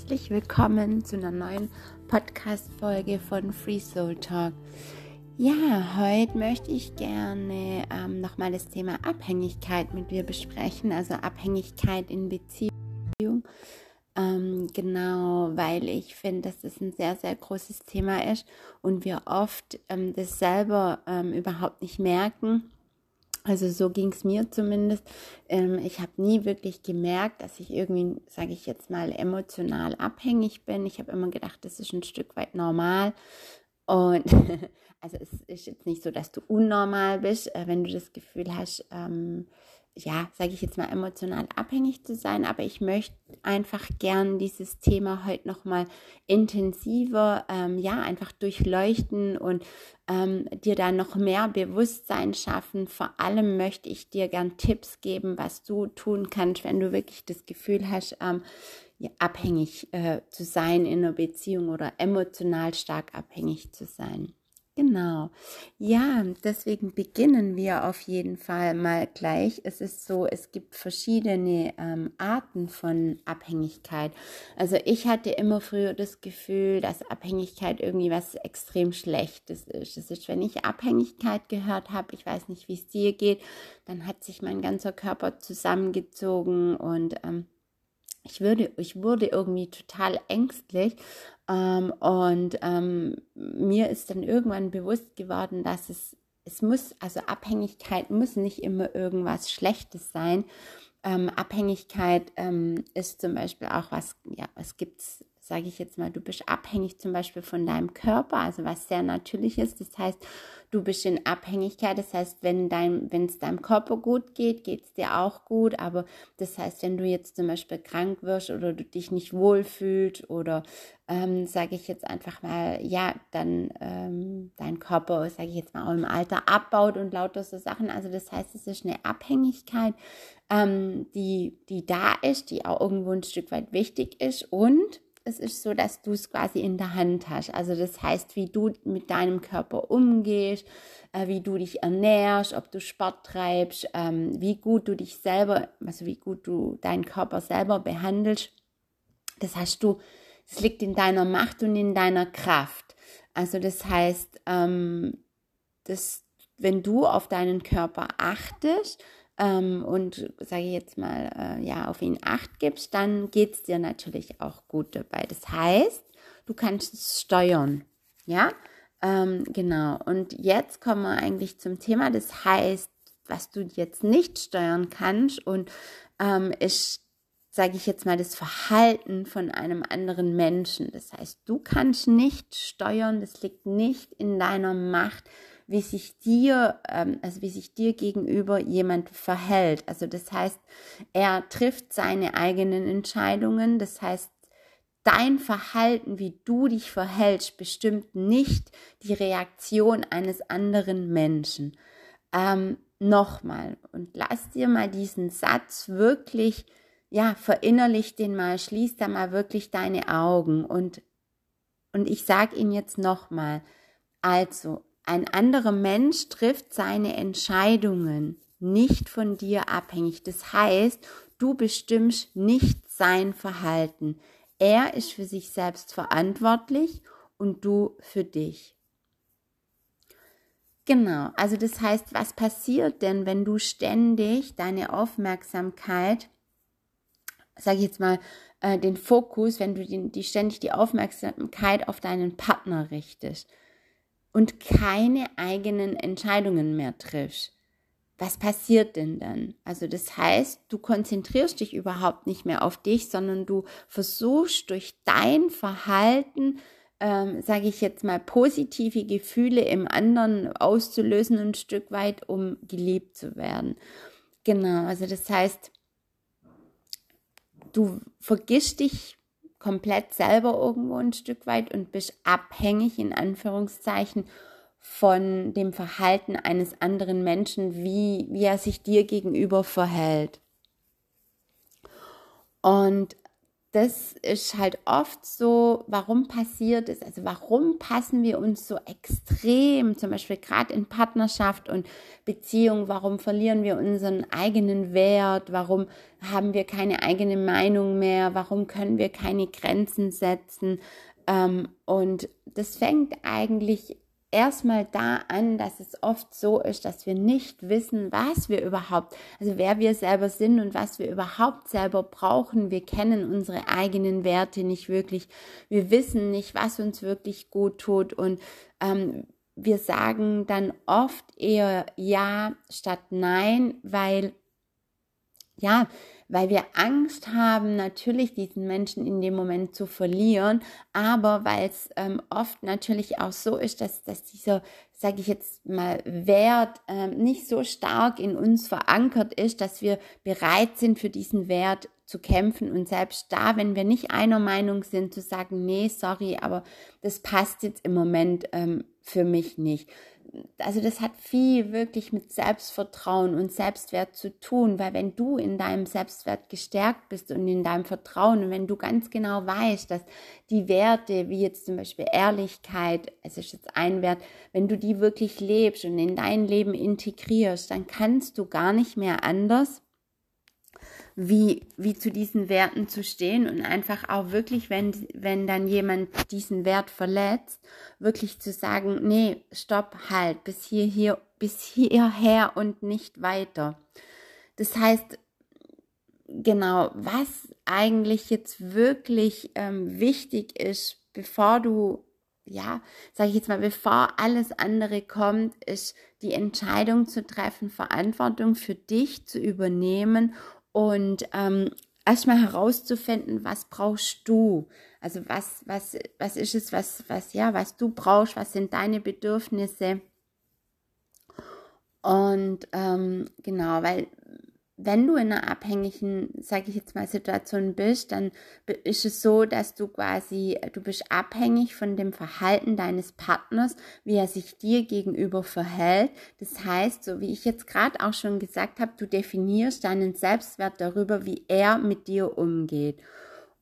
herzlich willkommen zu einer neuen Podcast-Folge von Free Soul Talk. Ja, heute möchte ich gerne ähm, nochmal das Thema Abhängigkeit mit dir besprechen, also Abhängigkeit in Beziehung. Ähm, genau, weil ich finde, dass das ein sehr, sehr großes Thema ist und wir oft ähm, das selber ähm, überhaupt nicht merken also so ging es mir zumindest. Ähm, ich habe nie wirklich gemerkt, dass ich irgendwie, sage ich jetzt mal, emotional abhängig bin. Ich habe immer gedacht, das ist ein Stück weit normal. Und also es ist jetzt nicht so, dass du unnormal bist, äh, wenn du das Gefühl hast, ähm, ja, sage ich jetzt mal, emotional abhängig zu sein, aber ich möchte einfach gern dieses Thema heute nochmal intensiver, ähm, ja, einfach durchleuchten und ähm, dir da noch mehr Bewusstsein schaffen. Vor allem möchte ich dir gern Tipps geben, was du tun kannst, wenn du wirklich das Gefühl hast, ähm, ja, abhängig äh, zu sein in einer Beziehung oder emotional stark abhängig zu sein. Genau. Ja, deswegen beginnen wir auf jeden Fall mal gleich. Es ist so, es gibt verschiedene ähm, Arten von Abhängigkeit. Also ich hatte immer früher das Gefühl, dass Abhängigkeit irgendwie was extrem Schlechtes ist. Das ist, wenn ich Abhängigkeit gehört habe, ich weiß nicht, wie es dir geht, dann hat sich mein ganzer Körper zusammengezogen und ähm, ich, würde, ich wurde irgendwie total ängstlich ähm, und ähm, mir ist dann irgendwann bewusst geworden, dass es, es muss, also Abhängigkeit muss nicht immer irgendwas Schlechtes sein. Ähm, Abhängigkeit ähm, ist zum Beispiel auch was, ja, es gibt sage ich jetzt mal, du bist abhängig zum Beispiel von deinem Körper, also was sehr natürlich ist. Das heißt, du bist in Abhängigkeit. Das heißt, wenn dein, wenn es deinem Körper gut geht, geht es dir auch gut. Aber das heißt, wenn du jetzt zum Beispiel krank wirst oder du dich nicht wohlfühlst oder ähm, sage ich jetzt einfach mal, ja, dann ähm, dein Körper, sage ich jetzt mal, auch im Alter abbaut und lauter so Sachen. Also das heißt, es ist eine Abhängigkeit, ähm, die, die da ist, die auch irgendwo ein Stück weit wichtig ist und es ist so, dass du es quasi in der Hand hast. Also das heißt, wie du mit deinem Körper umgehst, äh, wie du dich ernährst, ob du Sport treibst, ähm, wie gut du dich selber, also wie gut du deinen Körper selber behandelst. Das hast du, es liegt in deiner Macht und in deiner Kraft. Also das heißt, ähm, das, wenn du auf deinen Körper achtest, ähm, und sage ich jetzt mal, äh, ja, auf ihn acht gibst, dann geht es dir natürlich auch gut dabei. Das heißt, du kannst es steuern. Ja, ähm, genau. Und jetzt kommen wir eigentlich zum Thema. Das heißt, was du jetzt nicht steuern kannst und ähm, ist sage ich jetzt mal, das Verhalten von einem anderen Menschen. Das heißt, du kannst nicht steuern, das liegt nicht in deiner Macht, wie sich dir, ähm, also wie sich dir gegenüber jemand verhält. Also das heißt, er trifft seine eigenen Entscheidungen. Das heißt, dein Verhalten, wie du dich verhältst, bestimmt nicht die Reaktion eines anderen Menschen. Ähm, Nochmal und lass dir mal diesen Satz wirklich, ja, verinnerlich den mal, schließ da mal wirklich deine Augen und, und ich sage ihn jetzt nochmal. Also, ein anderer Mensch trifft seine Entscheidungen nicht von dir abhängig. Das heißt, du bestimmst nicht sein Verhalten. Er ist für sich selbst verantwortlich und du für dich. Genau, also das heißt, was passiert denn, wenn du ständig deine Aufmerksamkeit, sage ich jetzt mal, äh, den Fokus, wenn du die, die ständig die Aufmerksamkeit auf deinen Partner richtest? Und keine eigenen Entscheidungen mehr triffst, was passiert denn dann? Also das heißt, du konzentrierst dich überhaupt nicht mehr auf dich, sondern du versuchst durch dein Verhalten, ähm, sage ich jetzt mal, positive Gefühle im anderen auszulösen, ein Stück weit, um geliebt zu werden. Genau, also das heißt, du vergisst dich komplett selber irgendwo ein Stück weit und bist abhängig in Anführungszeichen von dem Verhalten eines anderen Menschen, wie, wie er sich dir gegenüber verhält. Und das ist halt oft so, warum passiert es? Also warum passen wir uns so extrem, zum Beispiel gerade in Partnerschaft und Beziehung, warum verlieren wir unseren eigenen Wert? Warum haben wir keine eigene Meinung mehr? Warum können wir keine Grenzen setzen? Ähm, und das fängt eigentlich erstmal da an, dass es oft so ist, dass wir nicht wissen, was wir überhaupt, also wer wir selber sind und was wir überhaupt selber brauchen. Wir kennen unsere eigenen Werte nicht wirklich. Wir wissen nicht, was uns wirklich gut tut und ähm, wir sagen dann oft eher ja statt nein, weil ja, weil wir Angst haben, natürlich diesen Menschen in dem Moment zu verlieren, aber weil es ähm, oft natürlich auch so ist, dass, dass dieser, sage ich jetzt mal, Wert ähm, nicht so stark in uns verankert ist, dass wir bereit sind, für diesen Wert zu kämpfen. Und selbst da, wenn wir nicht einer Meinung sind, zu sagen, nee, sorry, aber das passt jetzt im Moment ähm, für mich nicht also das hat viel wirklich mit Selbstvertrauen und Selbstwert zu tun, weil wenn du in deinem Selbstwert gestärkt bist und in deinem Vertrauen und wenn du ganz genau weißt, dass die Werte, wie jetzt zum Beispiel Ehrlichkeit, es ist jetzt ein Wert, wenn du die wirklich lebst und in dein Leben integrierst, dann kannst du gar nicht mehr anders, wie, wie zu diesen Werten zu stehen und einfach auch wirklich, wenn, wenn dann jemand diesen Wert verletzt, wirklich zu sagen, nee, stopp, halt, bis hier, hier, bis hierher und nicht weiter. Das heißt, genau, was eigentlich jetzt wirklich ähm, wichtig ist, bevor du, ja, sage ich jetzt mal, bevor alles andere kommt, ist die Entscheidung zu treffen, Verantwortung für dich zu übernehmen und ähm, erstmal herauszufinden, was brauchst du? Also was, was, was ist es, was, was, ja, was du brauchst, was sind deine Bedürfnisse? Und ähm, genau, weil wenn du in einer abhängigen, sage ich jetzt mal, Situation bist, dann ist es so, dass du quasi, du bist abhängig von dem Verhalten deines Partners, wie er sich dir gegenüber verhält. Das heißt, so wie ich jetzt gerade auch schon gesagt habe, du definierst deinen Selbstwert darüber, wie er mit dir umgeht.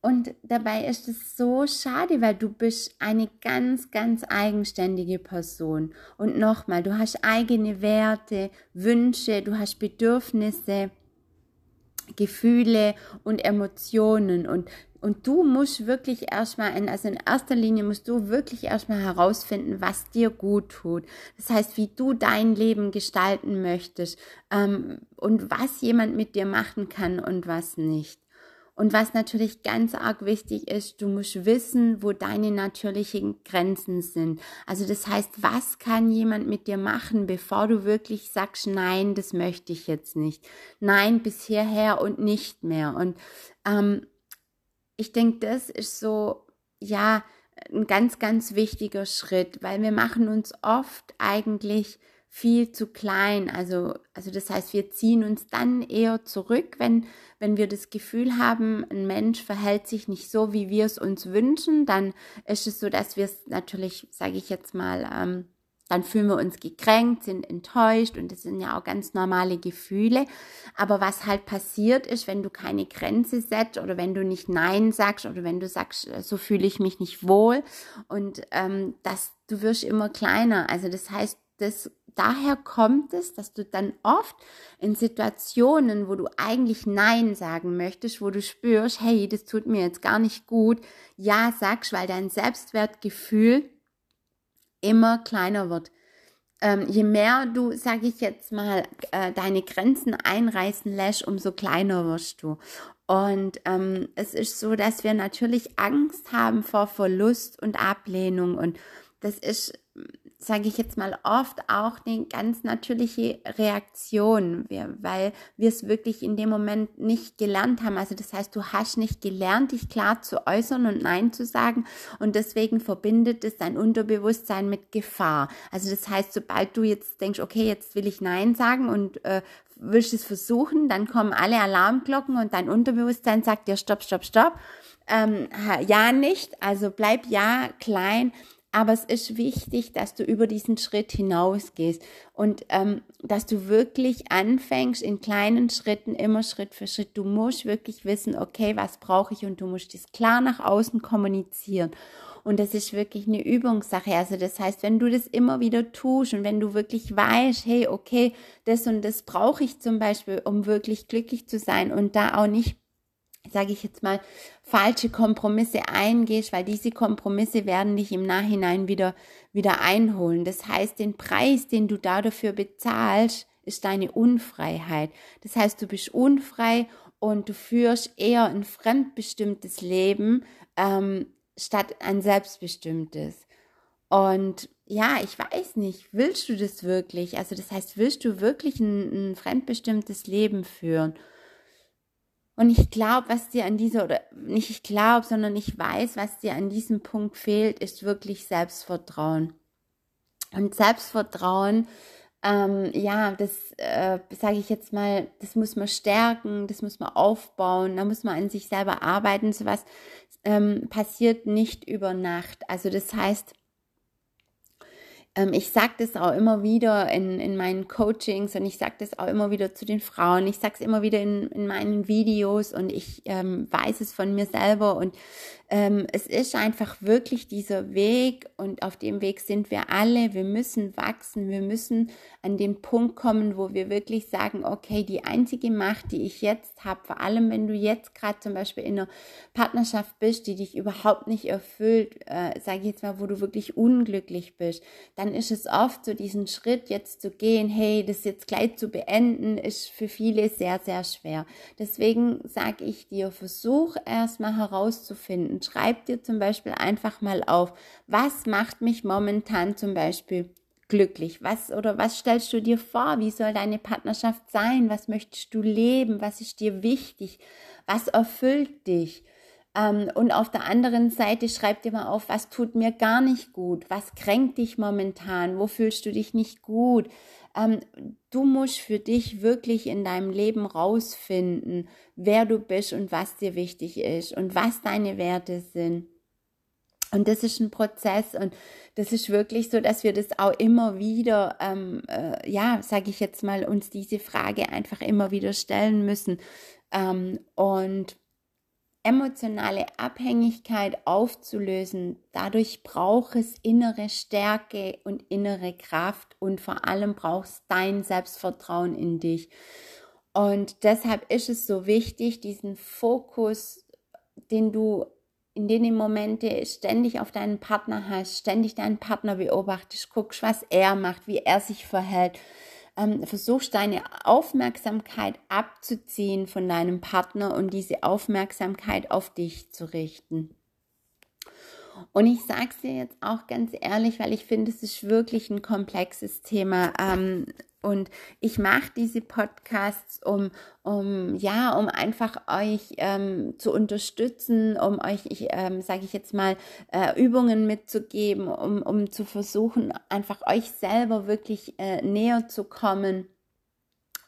Und dabei ist es so schade, weil du bist eine ganz, ganz eigenständige Person. Und nochmal, du hast eigene Werte, Wünsche, du hast Bedürfnisse. Gefühle und Emotionen und und du musst wirklich erstmal, in, also in erster Linie musst du wirklich erstmal herausfinden, was dir gut tut. Das heißt, wie du dein Leben gestalten möchtest ähm, und was jemand mit dir machen kann und was nicht. Und was natürlich ganz arg wichtig ist, du musst wissen, wo deine natürlichen Grenzen sind. Also das heißt, was kann jemand mit dir machen, bevor du wirklich sagst, nein, das möchte ich jetzt nicht. Nein, bis hierher und nicht mehr. Und ähm, ich denke, das ist so, ja, ein ganz, ganz wichtiger Schritt, weil wir machen uns oft eigentlich viel zu klein. Also, also das heißt, wir ziehen uns dann eher zurück, wenn, wenn wir das Gefühl haben, ein Mensch verhält sich nicht so, wie wir es uns wünschen, dann ist es so, dass wir es natürlich, sage ich jetzt mal, ähm, dann fühlen wir uns gekränkt, sind enttäuscht und das sind ja auch ganz normale Gefühle. Aber was halt passiert ist, wenn du keine Grenze setzt oder wenn du nicht Nein sagst oder wenn du sagst, so fühle ich mich nicht wohl und ähm, dass du wirst immer kleiner. Also das heißt, das daher kommt es, dass du dann oft in Situationen, wo du eigentlich Nein sagen möchtest, wo du spürst, hey, das tut mir jetzt gar nicht gut, Ja sagst, weil dein Selbstwertgefühl immer kleiner wird. Ähm, je mehr du, sage ich jetzt mal, äh, deine Grenzen einreißen lässt, umso kleiner wirst du. Und ähm, es ist so, dass wir natürlich Angst haben vor Verlust und Ablehnung. Und das ist sage ich jetzt mal, oft auch eine ganz natürliche Reaktion, weil wir es wirklich in dem Moment nicht gelernt haben. Also das heißt, du hast nicht gelernt, dich klar zu äußern und Nein zu sagen und deswegen verbindet es dein Unterbewusstsein mit Gefahr. Also das heißt, sobald du jetzt denkst, okay, jetzt will ich Nein sagen und äh, willst es versuchen, dann kommen alle Alarmglocken und dein Unterbewusstsein sagt dir, stopp, stopp, stopp. Ähm, ja nicht, also bleib ja klein, Aber es ist wichtig, dass du über diesen Schritt hinausgehst und ähm, dass du wirklich anfängst in kleinen Schritten, immer Schritt für Schritt. Du musst wirklich wissen, okay, was brauche ich und du musst das klar nach außen kommunizieren. Und das ist wirklich eine Übungssache. Also das heißt, wenn du das immer wieder tust und wenn du wirklich weißt, hey, okay, das und das brauche ich zum Beispiel, um wirklich glücklich zu sein und da auch nicht sage ich jetzt mal, falsche Kompromisse eingehst, weil diese Kompromisse werden dich im Nachhinein wieder, wieder einholen. Das heißt, den Preis, den du da dafür bezahlst, ist deine Unfreiheit. Das heißt, du bist unfrei und du führst eher ein fremdbestimmtes Leben ähm, statt ein selbstbestimmtes. Und ja, ich weiß nicht, willst du das wirklich? Also das heißt, willst du wirklich ein, ein fremdbestimmtes Leben führen? Und ich glaube, was dir an dieser, oder nicht ich glaube, sondern ich weiß, was dir an diesem Punkt fehlt, ist wirklich Selbstvertrauen. Und Selbstvertrauen, ähm, ja, das äh, sage ich jetzt mal, das muss man stärken, das muss man aufbauen, da muss man an sich selber arbeiten. Sowas ähm, passiert nicht über Nacht. Also das heißt, ähm, ich sage das auch immer wieder in, in meinen Coachings und ich sage das auch immer wieder zu den Frauen. Ich sage es immer wieder in, in meinen Videos und ich ähm, weiß es von mir selber und ähm, es ist einfach wirklich dieser Weg und auf dem Weg sind wir alle. Wir müssen wachsen, wir müssen an den Punkt kommen, wo wir wirklich sagen, okay, die einzige Macht, die ich jetzt habe, vor allem wenn du jetzt gerade zum Beispiel in einer Partnerschaft bist, die dich überhaupt nicht erfüllt, äh, sage ich jetzt mal, wo du wirklich unglücklich bist, dann ist es oft so diesen Schritt jetzt zu gehen, hey, das jetzt gleich zu beenden, ist für viele sehr, sehr schwer. Deswegen sage ich dir, versuch erstmal herauszufinden, schreib dir zum Beispiel einfach mal auf, was macht mich momentan zum Beispiel glücklich? Was oder was stellst du dir vor? Wie soll deine Partnerschaft sein? Was möchtest du leben? Was ist dir wichtig? Was erfüllt dich? Ähm, und auf der anderen Seite schreib dir mal auf, was tut mir gar nicht gut? Was kränkt dich momentan? Wo fühlst du dich nicht gut? Ähm, du musst für dich wirklich in deinem Leben rausfinden, wer du bist und was dir wichtig ist und was deine Werte sind. Und das ist ein Prozess und das ist wirklich so, dass wir das auch immer wieder, ähm, äh, ja, sage ich jetzt mal, uns diese Frage einfach immer wieder stellen müssen. Ähm, und emotionale Abhängigkeit aufzulösen. Dadurch braucht es innere Stärke und innere Kraft und vor allem brauchst dein Selbstvertrauen in dich. Und deshalb ist es so wichtig, diesen Fokus, den du in den Momente ständig auf deinen Partner hast, ständig deinen Partner beobachtest, guckst, was er macht, wie er sich verhält, ähm, versuchst deine Aufmerksamkeit abzuziehen von deinem Partner und diese Aufmerksamkeit auf dich zu richten. Und ich sage es dir jetzt auch ganz ehrlich, weil ich finde, es ist wirklich ein komplexes Thema. Ähm, und ich mache diese Podcasts, um, um, ja, um einfach euch ähm, zu unterstützen, um euch, ich, ähm, sage ich jetzt mal, äh, Übungen mitzugeben, um, um zu versuchen, einfach euch selber wirklich äh, näher zu kommen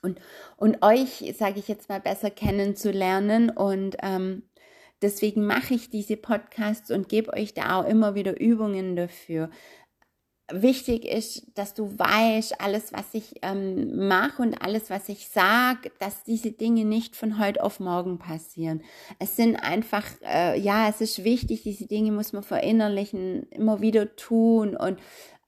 und, und euch, sage ich jetzt mal, besser kennenzulernen. Und ähm, deswegen mache ich diese Podcasts und gebe euch da auch immer wieder Übungen dafür wichtig ist, dass du weißt, alles, was ich ähm, mache und alles, was ich sage, dass diese Dinge nicht von heute auf morgen passieren. Es sind einfach, äh, ja, es ist wichtig, diese Dinge muss man verinnerlichen, immer wieder tun und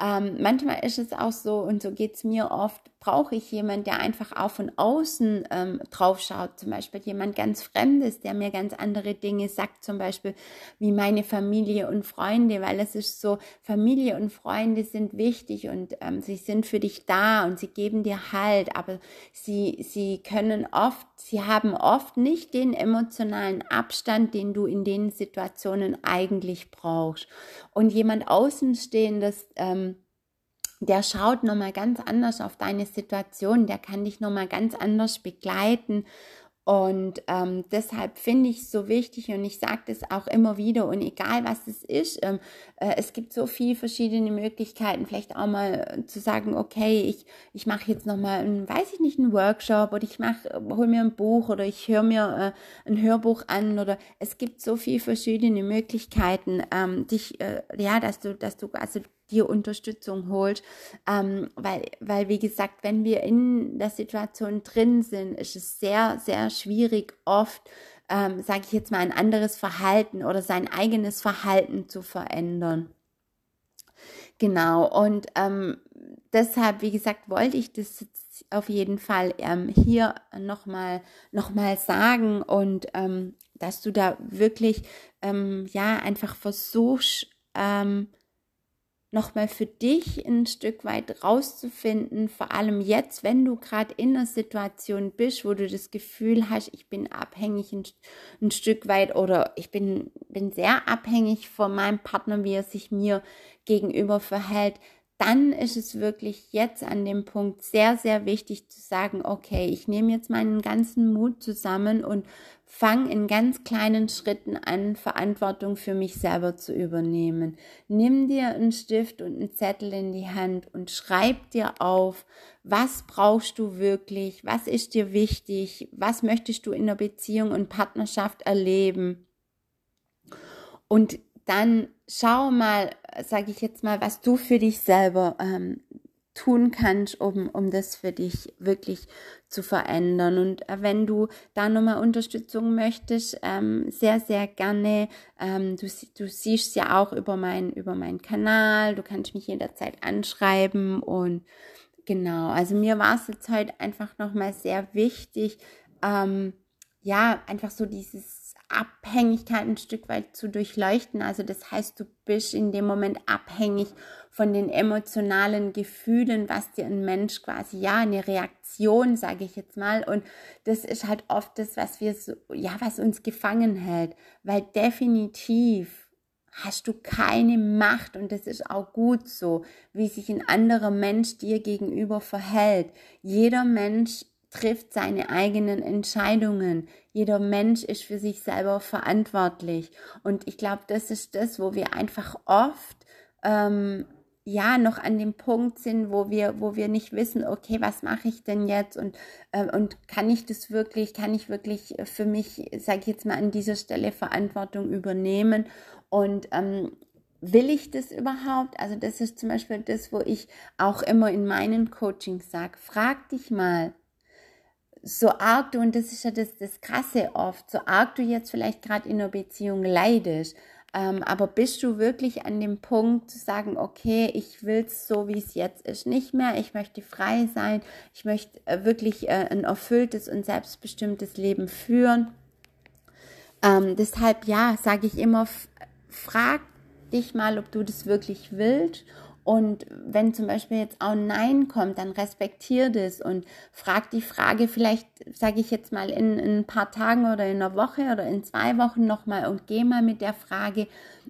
ähm, manchmal ist es auch so, und so geht es mir oft, brauche ich jemanden, der einfach auch von außen ähm, drauf schaut. Zum Beispiel jemand ganz Fremdes, der mir ganz andere Dinge sagt, zum Beispiel wie meine Familie und Freunde, weil es ist so, Familie und Freunde sind wichtig und ähm, sie sind für dich da und sie geben dir Halt, aber sie, sie können oft, sie haben oft nicht den emotionalen Abstand, den du in den Situationen eigentlich brauchst. Und jemand Außenstehendes, ähm, der schaut nochmal ganz anders auf deine Situation, der kann dich nochmal ganz anders begleiten. Und ähm, deshalb finde ich es so wichtig und ich sage das auch immer wieder und egal was es ist, ähm, äh, es gibt so viele verschiedene Möglichkeiten, vielleicht auch mal zu sagen, okay, ich, ich mache jetzt nochmal, weiß ich nicht, einen Workshop oder ich mache, hol mir ein Buch oder ich höre mir äh, ein Hörbuch an oder es gibt so viele verschiedene Möglichkeiten, ähm, dich, äh, ja, dass du, dass du also dir Unterstützung holt. Ähm, weil, weil, wie gesagt, wenn wir in der Situation drin sind, ist es sehr, sehr schwierig, oft, ähm, sage ich jetzt mal, ein anderes Verhalten oder sein eigenes Verhalten zu verändern. Genau, und ähm, deshalb, wie gesagt, wollte ich das jetzt auf jeden Fall ähm, hier nochmal noch mal sagen und ähm, dass du da wirklich, ähm, ja, einfach versuchst, ähm, nochmal für dich ein Stück weit rauszufinden, vor allem jetzt, wenn du gerade in einer Situation bist, wo du das Gefühl hast, ich bin abhängig ein, ein, Stück weit oder ich bin, bin sehr abhängig von meinem Partner, wie er sich mir gegenüber verhält, dann ist es wirklich jetzt an dem Punkt sehr, sehr wichtig zu sagen, okay, ich nehme jetzt meinen ganzen Mut zusammen und fange in ganz kleinen Schritten an, Verantwortung für mich selber zu übernehmen. Nimm dir einen Stift und einen Zettel in die Hand und schreib dir auf, was brauchst du wirklich, was ist dir wichtig, was möchtest du in der Beziehung und Partnerschaft erleben. Und dann schau mal, sage ich jetzt mal, was du für dich selber ähm, tun kannst, um, um das für dich wirklich zu verändern. Und äh, wenn du da nochmal Unterstützung möchtest, ähm, sehr, sehr gerne. Ähm, du, du siehst ja auch über, mein, über meinen Kanal, du kannst mich jederzeit anschreiben und genau, also mir war es jetzt heute einfach nochmal sehr wichtig, ähm, ja, einfach so dieses Abhängigkeit ein Stück weit zu durchleuchten. Also das heißt, du bist in dem Moment abhängig von den emotionalen Gefühlen, was dir ein Mensch quasi, ja, eine Reaktion, sage ich jetzt mal. Und das ist halt oft das, was wir so, ja, was uns gefangen hält. Weil definitiv hast du keine Macht und das ist auch gut so, wie sich ein anderer Mensch dir gegenüber verhält. Jeder Mensch trifft seine eigenen Entscheidungen. Jeder Mensch ist für sich selber verantwortlich. Und ich glaube, das ist das, wo wir einfach oft ähm, ja noch an dem Punkt sind, wo wir, wo wir nicht wissen, okay, was mache ich denn jetzt? Und, äh, und kann ich das wirklich, kann ich wirklich für mich, sage ich jetzt mal, an dieser Stelle Verantwortung übernehmen? Und ähm, will ich das überhaupt? Also das ist zum Beispiel das, wo ich auch immer in meinen Coachings sage, frag dich mal, so arg du, und das ist ja das, das Krasse oft, so arg du jetzt vielleicht gerade in einer Beziehung leidest, ähm, aber bist du wirklich an dem Punkt zu sagen, okay, ich will es so, wie es jetzt ist, nicht mehr, ich möchte frei sein, ich möchte äh, wirklich äh, ein erfülltes und selbstbestimmtes Leben führen. Ähm, deshalb, ja, sage ich immer, frag dich mal, ob du das wirklich willst und wenn zum Beispiel jetzt auch Nein kommt, dann respektier das und frag die Frage vielleicht, sage ich jetzt mal, in, in, ein paar Tagen oder in einer Woche oder in zwei Wochen nochmal und geh mal mit der Frage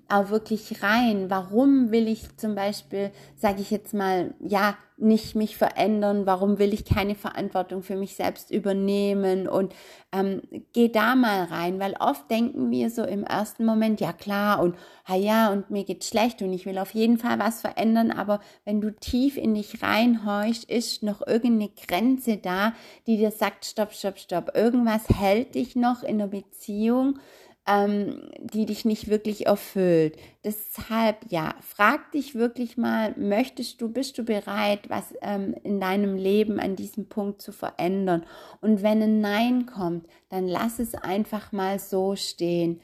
auch wirklich rein. Warum will ich zum Beispiel, sage ich jetzt mal, ja, nicht mich verändern? Warum will ich keine Verantwortung für mich selbst übernehmen? Und ähm, geh da mal rein, weil oft denken wir so im ersten Moment, ja klar, und ha ja, und mir geht's schlecht und ich will auf jeden Fall was verändern, aber wenn du tief in dich reinhorchst, ist noch irgendeine Grenze da, die dir sagt, stopp, stopp, stopp, irgendwas hält dich noch in der Beziehung ähm, die dich nicht wirklich erfüllt. Deshalb, ja, frag dich wirklich mal, möchtest du, bist du bereit, was ähm, in deinem Leben an diesem Punkt zu verändern? Und wenn ein Nein kommt, dann lass es einfach mal so stehen.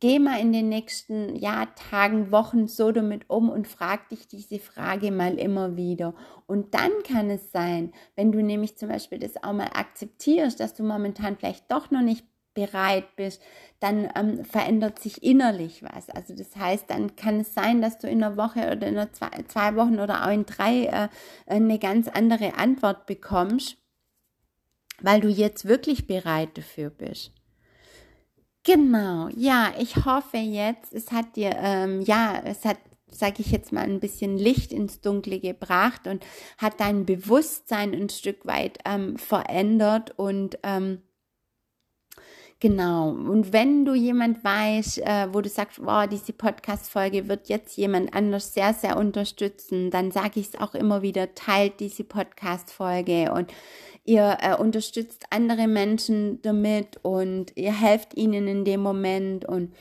Geh mal in den nächsten ja, Tagen, Wochen so damit um und frag dich diese Frage mal immer wieder. Und dann kann es sein, wenn du nämlich zum Beispiel das auch mal akzeptierst, dass du momentan vielleicht doch noch nicht bereit bist, dann ähm, verändert sich innerlich was. Also das heißt, dann kann es sein, dass du in einer Woche oder in einer zwei, zwei Wochen oder auch in drei äh, eine ganz andere Antwort bekommst, weil du jetzt wirklich bereit dafür bist. Genau, ja, ich hoffe jetzt, es hat dir, ähm, ja, es hat sage ich jetzt mal, ein bisschen Licht ins Dunkle gebracht und hat dein Bewusstsein ein Stück weit ähm, verändert und ähm, Genau. Und wenn du jemand weißt, äh, wo du sagst, wow, diese Podcast-Folge wird jetzt jemand anders sehr, sehr unterstützen, dann sage ich es auch immer wieder, teilt diese Podcast-Folge und ihr äh, unterstützt andere Menschen damit und ihr helft ihnen in dem Moment und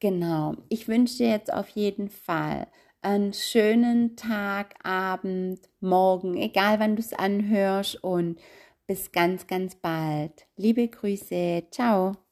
genau. Ich wünsche dir jetzt auf jeden Fall einen schönen Tag, Abend, Morgen, egal wann du es anhörst und bis ganz, ganz bald. Liebe Grüße. Ciao.